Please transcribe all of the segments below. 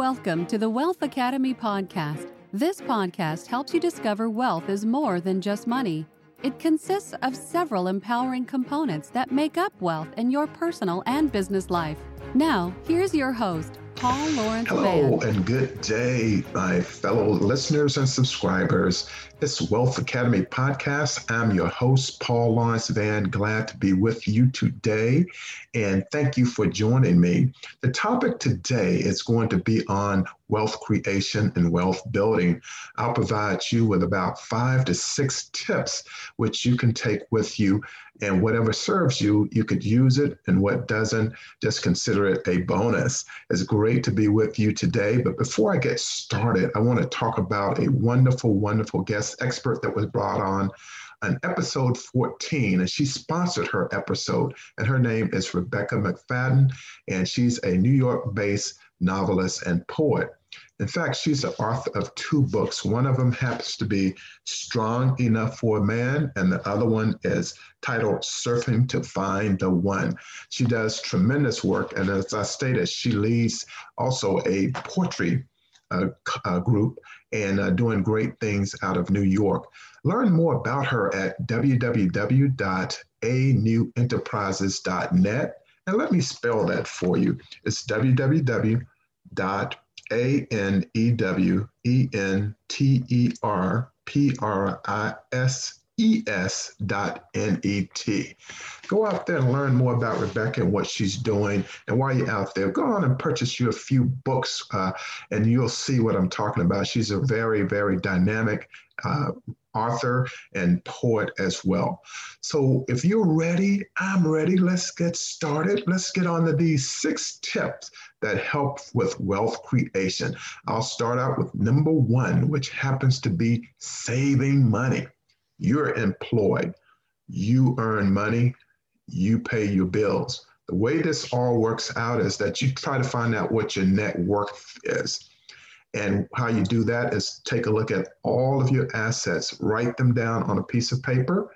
Welcome to the Wealth Academy podcast. This podcast helps you discover wealth is more than just money. It consists of several empowering components that make up wealth in your personal and business life. Now, here's your host, Paul Lawrence Hello Van. and good day, my fellow listeners and subscribers. It's Wealth Academy Podcast. I'm your host, Paul Lawrence Van. Glad to be with you today. And thank you for joining me. The topic today is going to be on wealth creation and wealth building. I'll provide you with about five to six tips, which you can take with you. And whatever serves you, you could use it. And what doesn't, just consider it a bonus. It's great to be with you today. But before I get started, I want to talk about a wonderful, wonderful guest expert that was brought on on episode 14, and she sponsored her episode. And her name is Rebecca McFadden, and she's a New York based novelist and poet. In fact, she's the author of two books. One of them happens to be Strong Enough for a Man, and the other one is titled Surfing to Find the One. She does tremendous work, and as I stated, she leads also a poetry uh, uh, group and uh, doing great things out of New York. Learn more about her at www.anewenterprises.net. And let me spell that for you. It's www.anewenterprises dot net. Go out there and learn more about Rebecca and what she's doing. And while you're out there, go on and purchase you a few books, uh, and you'll see what I'm talking about. She's a very, very dynamic uh, author and poet as well. So if you're ready, I'm ready. Let's get started. Let's get on to these six tips that help with wealth creation. I'll start out with number one, which happens to be saving money. You're employed, you earn money, you pay your bills. The way this all works out is that you try to find out what your net worth is. And how you do that is take a look at all of your assets, write them down on a piece of paper,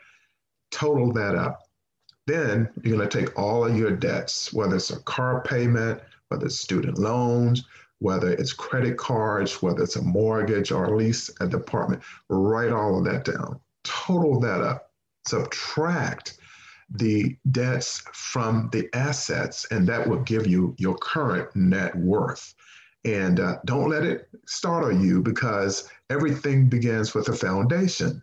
total that up. Then you're going to take all of your debts, whether it's a car payment, whether it's student loans, whether it's credit cards, whether it's a mortgage or lease at the apartment, write all of that down, total that up, subtract the debts from the assets, and that will give you your current net worth. And uh, don't let it startle you because everything begins with a foundation.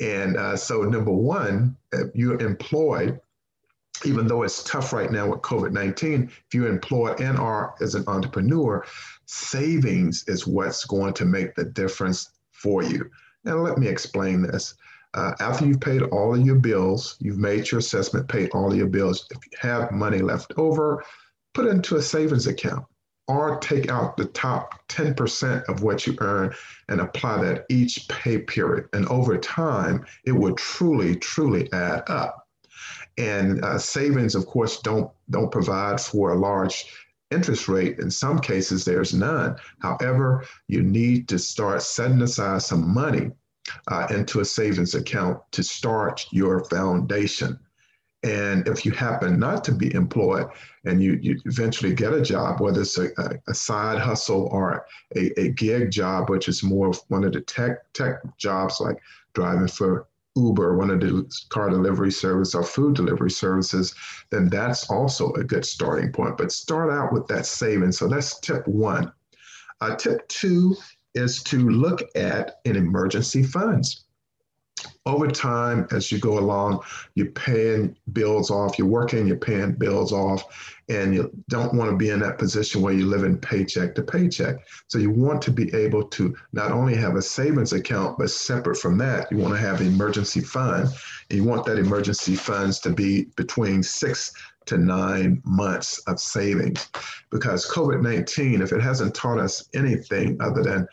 And uh, so, number one, if you're employed, even though it's tough right now with COVID 19, if you're employed and are as an entrepreneur, savings is what's going to make the difference for you. And let me explain this. Uh, after you've paid all of your bills, you've made your assessment, paid all of your bills. If you have money left over, put it into a savings account or take out the top 10% of what you earn and apply that each pay period. And over time, it will truly, truly add up. And uh, savings, of course, don't don't provide for a large interest rate. In some cases, there's none. However, you need to start setting aside some money uh, into a savings account to start your foundation. And if you happen not to be employed and you, you eventually get a job, whether it's a, a side hustle or a, a gig job, which is more of one of the tech tech jobs like driving for Uber, one of the car delivery service or food delivery services, then that's also a good starting point. But start out with that saving. So that's tip one. Uh, tip two is to look at an emergency funds. Over time, as you go along, you're paying bills off, you're working, you're paying bills off, and you don't want to be in that position where you're living paycheck to paycheck. So you want to be able to not only have a savings account, but separate from that, you want to have an emergency fund. And you want that emergency funds to be between six to nine months of savings. Because COVID 19, if it hasn't taught us anything other than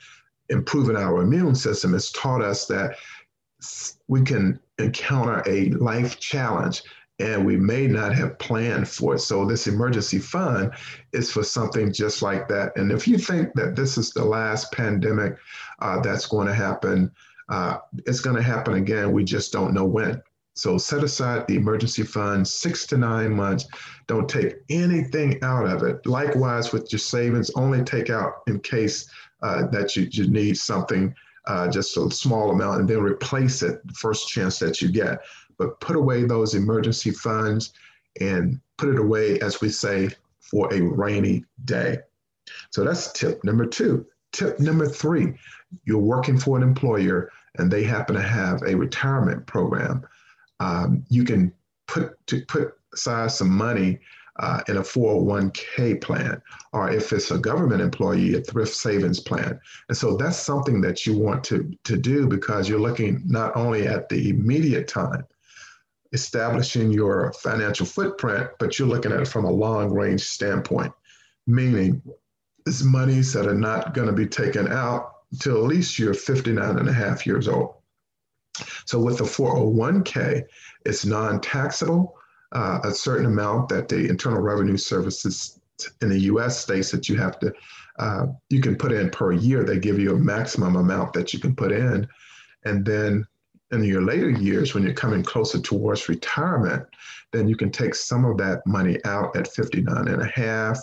improving our immune system, it's taught us that we can encounter a life challenge and we may not have planned for it. So this emergency fund is for something just like that. And if you think that this is the last pandemic uh, that's going to happen, uh, it's going to happen again. We just don't know when. So set aside the emergency fund six to nine months. Don't take anything out of it. Likewise with your savings, only take out in case uh, that you, you need something, uh, just a small amount, and then replace it the first chance that you get. But put away those emergency funds and put it away, as we say, for a rainy day. So that's tip number two. Tip number three you're working for an employer and they happen to have a retirement program. Um, you can put to put aside some money uh, in a 401k plan, or if it's a government employee, a thrift savings plan. And so that's something that you want to, to do because you're looking not only at the immediate time, establishing your financial footprint, but you're looking at it from a long range standpoint, meaning it's monies that are not going to be taken out until at least you're 59 and a half years old. So with the 401k, it's non taxable uh, a certain amount that the Internal Revenue Services in the U.S. states that you have to uh, you can put in per year. They give you a maximum amount that you can put in, and then in your later years, when you're coming closer towards retirement, then you can take some of that money out at 59 and a half.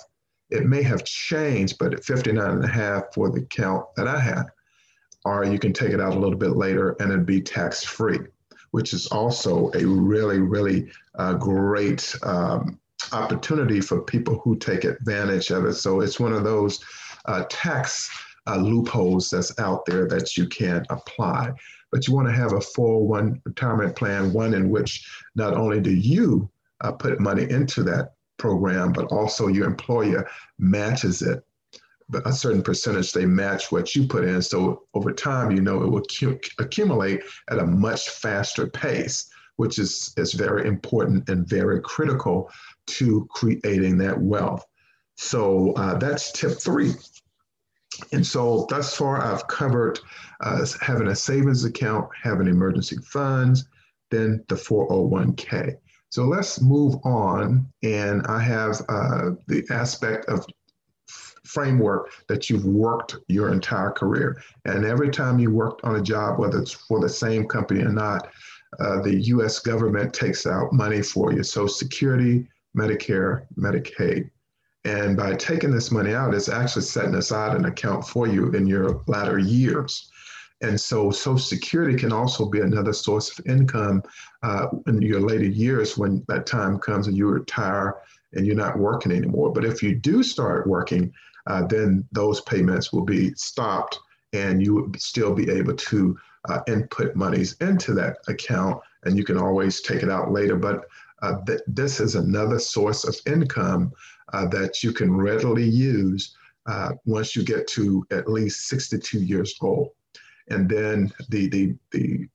It may have changed, but at 59 and a half for the count that I had, or you can take it out a little bit later and it'd be tax free which is also a really, really uh, great um, opportunity for people who take advantage of it. So it's one of those uh, tax uh, loopholes that's out there that you can apply. But you want to have a 401 retirement plan, one in which not only do you uh, put money into that program, but also your employer matches it a certain percentage they match what you put in. So over time, you know, it will cu- accumulate at a much faster pace, which is, is very important and very critical to creating that wealth. So uh, that's tip three. And so thus far, I've covered uh, having a savings account, having emergency funds, then the 401k. So let's move on. And I have uh, the aspect of framework that you've worked your entire career. And every time you worked on a job, whether it's for the same company or not, uh, the US government takes out money for you. So, Security, Medicare, Medicaid. And by taking this money out, it's actually setting aside an account for you in your latter years. And so Social Security can also be another source of income uh, in your later years when that time comes and you retire and you're not working anymore. But if you do start working, uh, then those payments will be stopped and you would still be able to uh, input monies into that account and you can always take it out later. But uh, th- this is another source of income uh, that you can readily use uh, once you get to at least 62 years old. And then the, the, the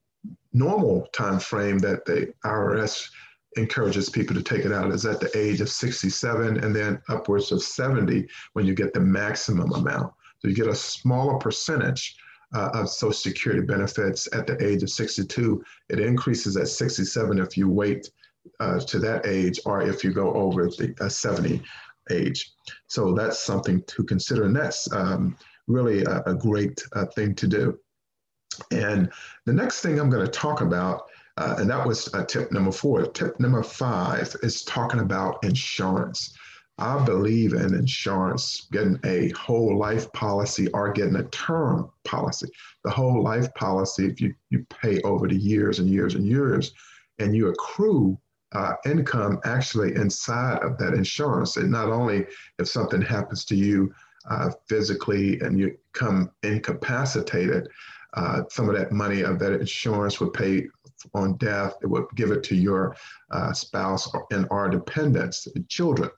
normal time frame that the IRS encourages people to take it out is at the age of 67 and then upwards of 70 when you get the maximum amount. So you get a smaller percentage uh, of Social Security benefits at the age of 62. It increases at 67 if you wait uh, to that age or if you go over the uh, 70 age. So that's something to consider. And that's um, really a, a great uh, thing to do. And the next thing I'm going to talk about uh, and that was uh, tip number four. Tip number five is talking about insurance. I believe in insurance, getting a whole life policy or getting a term policy. The whole life policy, if you, you pay over the years and years and years, and you accrue uh, income actually inside of that insurance. And not only if something happens to you uh, physically and you come incapacitated, uh, some of that money of that insurance would pay on death, it would give it to your uh, spouse and our dependents, children.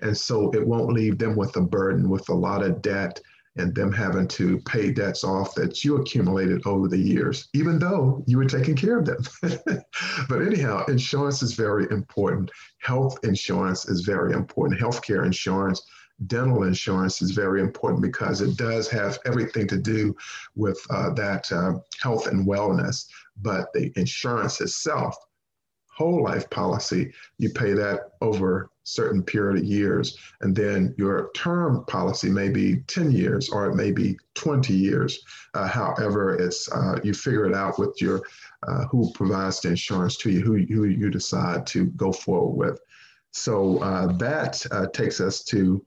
And so it won't leave them with a burden, with a lot of debt, and them having to pay debts off that you accumulated over the years, even though you were taking care of them. but anyhow, insurance is very important. Health insurance is very important. Healthcare insurance dental insurance is very important because it does have everything to do with uh, that uh, health and wellness. But the insurance itself, whole life policy, you pay that over certain period of years. And then your term policy may be 10 years or it may be 20 years. Uh, however, it's uh, you figure it out with your uh, who provides the insurance to you, who, who you decide to go forward with. So uh, that uh, takes us to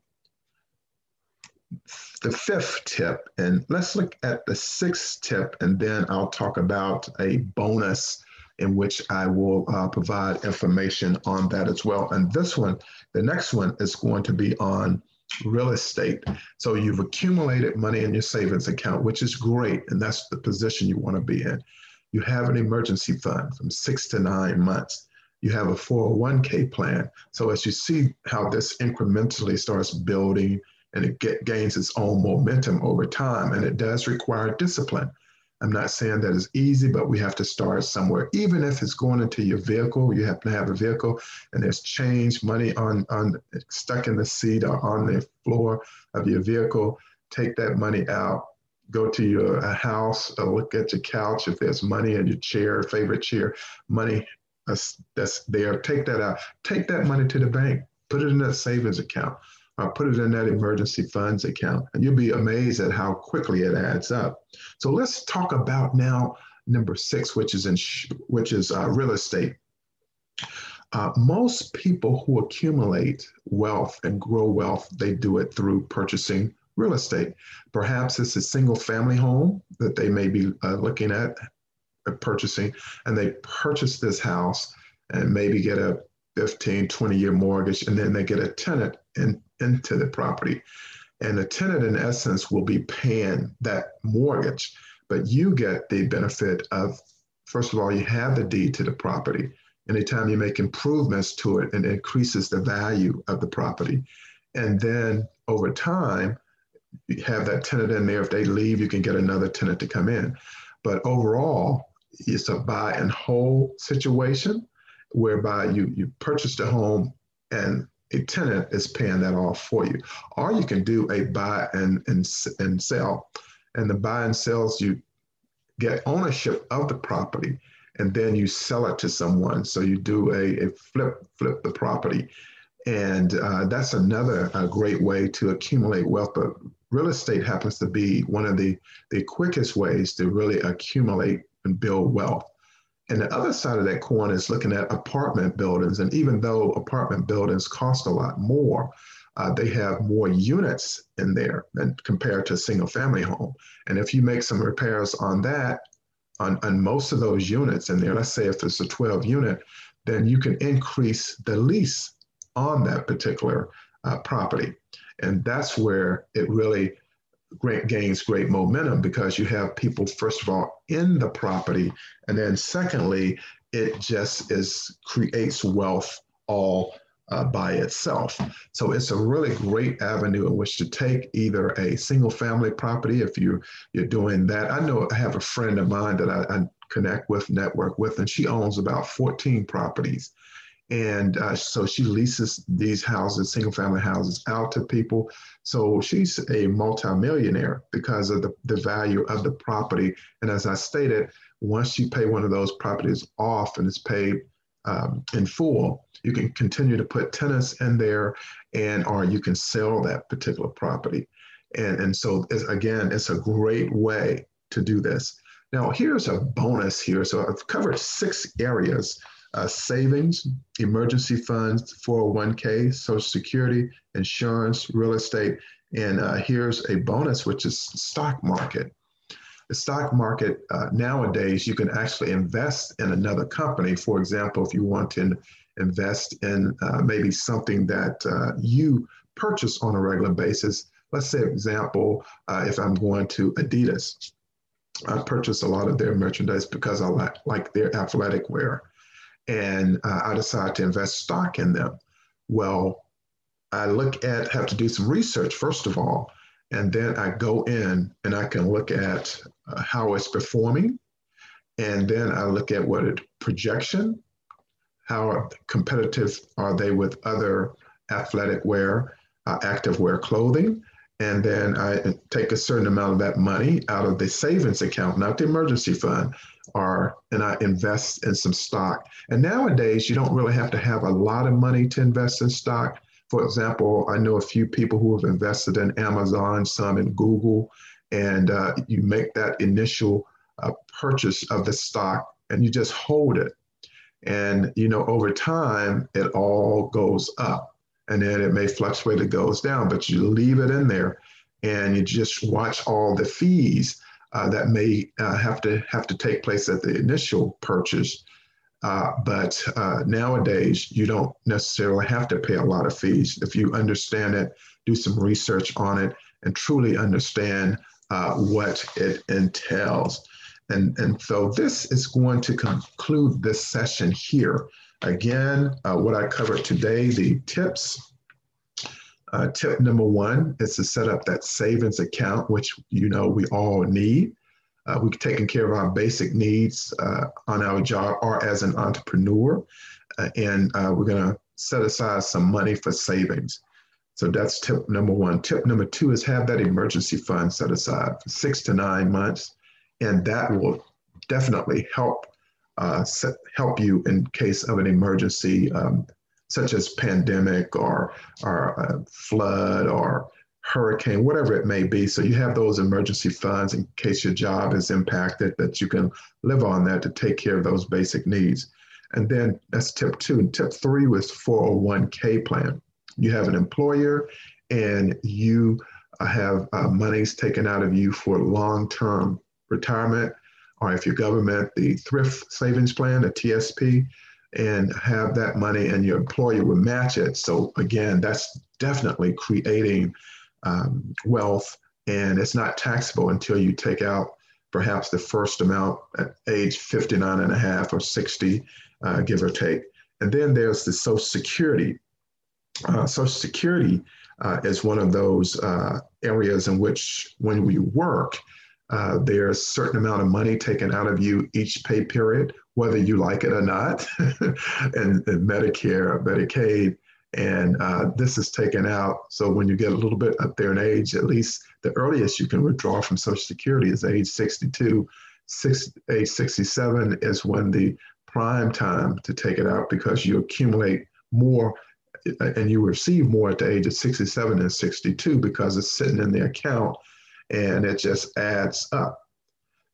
the fifth tip. And let's look at the sixth tip, and then I'll talk about a bonus in which I will uh, provide information on that as well. And this one, the next one is going to be on real estate. So you've accumulated money in your savings account, which is great. And that's the position you want to be in. You have an emergency fund from six to nine months. You have a 401k plan. So as you see how this incrementally starts building and it get, gains its own momentum over time, and it does require discipline. I'm not saying that it's easy, but we have to start somewhere. Even if it's going into your vehicle, you happen to have a vehicle and there's change, money on, on stuck in the seat or on the floor of your vehicle, take that money out, go to your uh, house, or look at your couch. If there's money in your chair, favorite chair, money that's, that's there, take that out. Take that money to the bank, put it in a savings account uh, put it in that emergency funds account, and you'll be amazed at how quickly it adds up. So let's talk about now number six, which is in which is uh, real estate. Uh, most people who accumulate wealth and grow wealth, they do it through purchasing real estate. Perhaps it's a single family home that they may be uh, looking at uh, purchasing, and they purchase this house and maybe get a 15, 20 year mortgage, and then they get a tenant in, into the property. And the tenant, in essence, will be paying that mortgage, but you get the benefit of, first of all, you have the deed to the property. Anytime you make improvements to it, it increases the value of the property. And then over time, you have that tenant in there. If they leave, you can get another tenant to come in. But overall, it's a buy and hold situation whereby you, you purchased a home and a tenant is paying that off for you. Or you can do a buy and, and, and sell. And the buy and sells, you get ownership of the property and then you sell it to someone. So you do a, a flip, flip the property. And uh, that's another uh, great way to accumulate wealth. But real estate happens to be one of the, the quickest ways to really accumulate and build wealth. And the other side of that coin is looking at apartment buildings. And even though apartment buildings cost a lot more, uh, they have more units in there than compared to a single family home. And if you make some repairs on that, on, on most of those units in there, let's say if it's a 12 unit, then you can increase the lease on that particular uh, property. And that's where it really great gains great momentum because you have people first of all in the property. And then secondly it just is creates wealth all uh, by itself. So it's a really great avenue in which to take either a single family property if you you're doing that. I know i have a friend of mine that I, I connect with network with and she owns about 14 properties and uh, so she leases these houses, single family houses, out to people. So she's a multimillionaire because of the, the value of the property. And as I stated, once you pay one of those properties off and it's paid um, in full, you can continue to put tenants in there and or you can sell that particular property. And, and so it's, again, it's a great way to do this. Now here's a bonus here. So I've covered six areas uh, savings, emergency funds, 401k, Social Security, insurance, real estate, and uh, here's a bonus, which is stock market. The stock market uh, nowadays, you can actually invest in another company. For example, if you want to invest in uh, maybe something that uh, you purchase on a regular basis, let's say, example, uh, if I'm going to Adidas, I purchase a lot of their merchandise because I like, like their athletic wear and uh, I decide to invest stock in them. Well, I look at, have to do some research first of all, and then I go in and I can look at uh, how it's performing. And then I look at what it projection, how competitive are they with other athletic wear, uh, active wear clothing. And then I take a certain amount of that money out of the savings account, not the emergency fund, are and I invest in some stock. And nowadays, you don't really have to have a lot of money to invest in stock. For example, I know a few people who have invested in Amazon, some in Google, and uh, you make that initial uh, purchase of the stock and you just hold it. And, you know, over time, it all goes up and then it may fluctuate, it goes down, but you leave it in there and you just watch all the fees uh, that may uh, have to have to take place at the initial purchase. Uh, but uh, nowadays, you don't necessarily have to pay a lot of fees if you understand it, do some research on it, and truly understand uh, what it entails. And, and so this is going to conclude this session here. Again, what I covered today, the tips. Uh, tip number one is to set up that savings account, which you know we all need. Uh, we're taking care of our basic needs uh, on our job or as an entrepreneur, uh, and uh, we're going to set aside some money for savings. So that's tip number one. Tip number two is have that emergency fund set aside for six to nine months, and that will definitely help uh, set, help you in case of an emergency, um, such as pandemic or or uh, flood or hurricane, whatever it may be. So you have those emergency funds in case your job is impacted that you can live on that to take care of those basic needs. And then that's tip two. And tip three was 401k plan. You have an employer and you have uh, monies taken out of you for long-term retirement or if your government, the thrift savings plan, the TSP, and have that money and your employer will match it. So again, that's definitely creating um, wealth and it's not taxable until you take out perhaps the first amount at age 59 and a half or 60, uh, give or take. And then there's the Social Security. Uh, Social Security uh, is one of those uh, areas in which when we work, uh, there's a certain amount of money taken out of you each pay period, whether you like it or not. and, and, Medicare, Medicaid, and uh, this is taken out. So when you get a little bit up there in age, at least the earliest you can withdraw from Social Security is age 62. Six, age 67 is when the prime time to take it out because you accumulate more uh, and you receive more at the age of 67 and 62 because it's sitting in the account and it just adds up.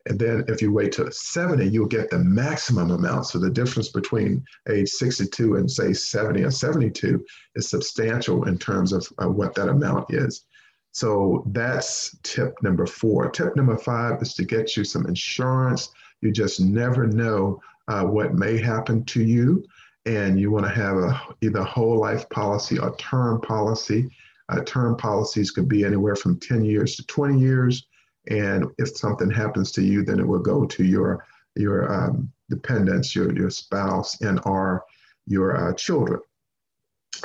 And then if you wait to 70, you'll get the maximum amount. So the difference between age 62 and say 70 or 72 is substantial in terms of uh, what that amount is. So that's tip number four. Tip number five is to get you some insurance. You just never know uh, what may happen to you. And you want to have a, either whole life policy or term policy. Uh, term policies could be anywhere from 10 years to 20 years. And if something happens to you, then it will go to your your um, dependents, your your spouse, and or your uh, children.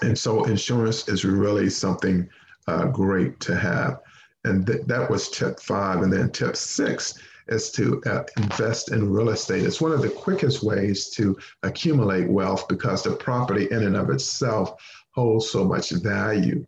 And so insurance is really something uh, great to have. And th- that was tip five. And then tip six is to uh, invest in real estate. It's one of the quickest ways to accumulate wealth because the property in and of itself holds so much value.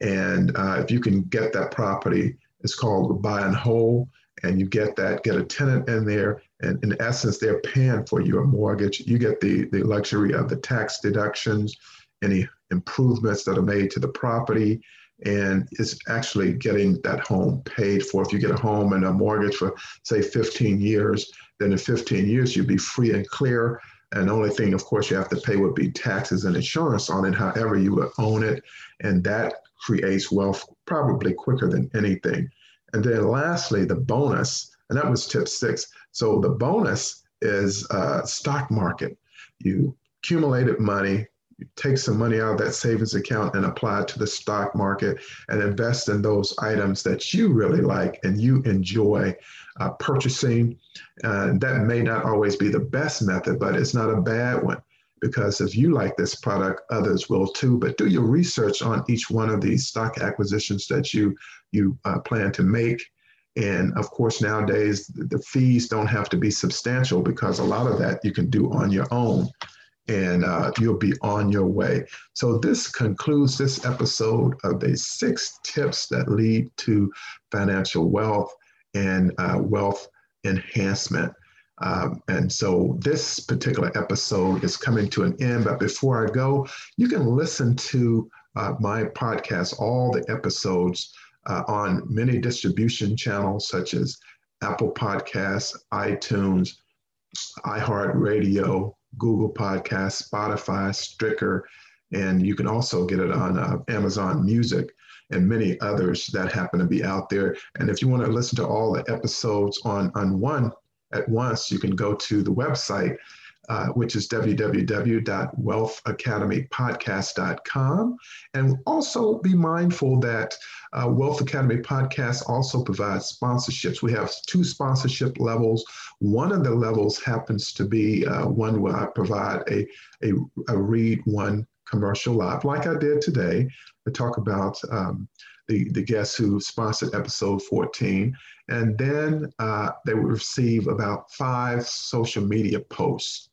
And uh, if you can get that property, it's called buy and hold, and you get that, get a tenant in there, and in essence, they're paying for your mortgage. You get the, the luxury of the tax deductions, any improvements that are made to the property, and it's actually getting that home paid for. If you get a home and a mortgage for, say, 15 years, then in 15 years, you'd be free and clear. And the only thing, of course, you have to pay would be taxes and insurance on it, however, you would own it. And that creates wealth probably quicker than anything. And then lastly, the bonus, and that was tip six. So the bonus is uh, stock market. You accumulated money, you take some money out of that savings account and apply it to the stock market and invest in those items that you really like and you enjoy uh, purchasing. Uh, that may not always be the best method, but it's not a bad one because if you like this product, others will too. But do your research on each one of these stock acquisitions that you you uh, plan to make. And of course, nowadays the fees don't have to be substantial because a lot of that you can do on your own and uh, you'll be on your way. So, this concludes this episode of the six tips that lead to financial wealth and uh, wealth enhancement. Um, and so this particular episode is coming to an end. But before I go, you can listen to uh, my podcast, all the episodes uh, on many distribution channels such as Apple Podcasts, iTunes, iHeartRadio, Google Podcasts, Spotify, Stitcher, and you can also get it on uh, Amazon Music and many others that happen to be out there. And if you want to listen to all the episodes on, on one at once, you can go to the website, uh, which is www.wealthacademypodcast.com. And also be mindful that uh, Wealth Academy Podcast also provides sponsorships. We have two sponsorship levels. One of the levels happens to be uh, one where I provide a, a, a read one commercial live, like I did today, to talk about um, the, the guests who sponsored episode 14. And then uh, they would receive about five social media posts.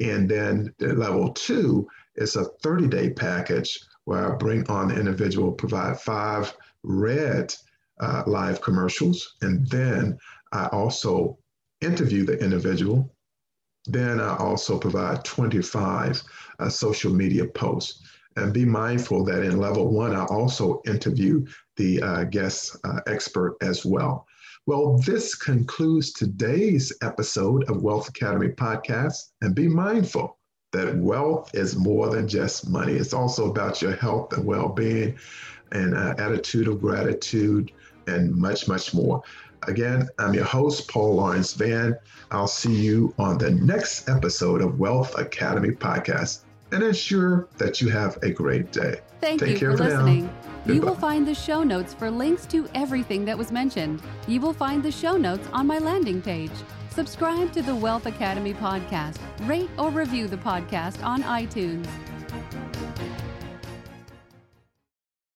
And then the level two is a 30 day package where I bring on the individual, provide five red uh, live commercials, and then I also interview the individual. Then I also provide 25 uh, social media posts. And be mindful that in level one, I also interview the uh, guest uh, expert as well. Well, this concludes today's episode of Wealth Academy Podcast. And be mindful that wealth is more than just money, it's also about your health and well being and uh, attitude of gratitude and much, much more. Again, I'm your host, Paul Lawrence Van. I'll see you on the next episode of Wealth Academy Podcast and ensure that you have a great day. Thank Take you care for for now. listening. You Goodbye. will find the show notes for links to everything that was mentioned. You will find the show notes on my landing page. Subscribe to the Wealth Academy podcast. Rate or review the podcast on iTunes.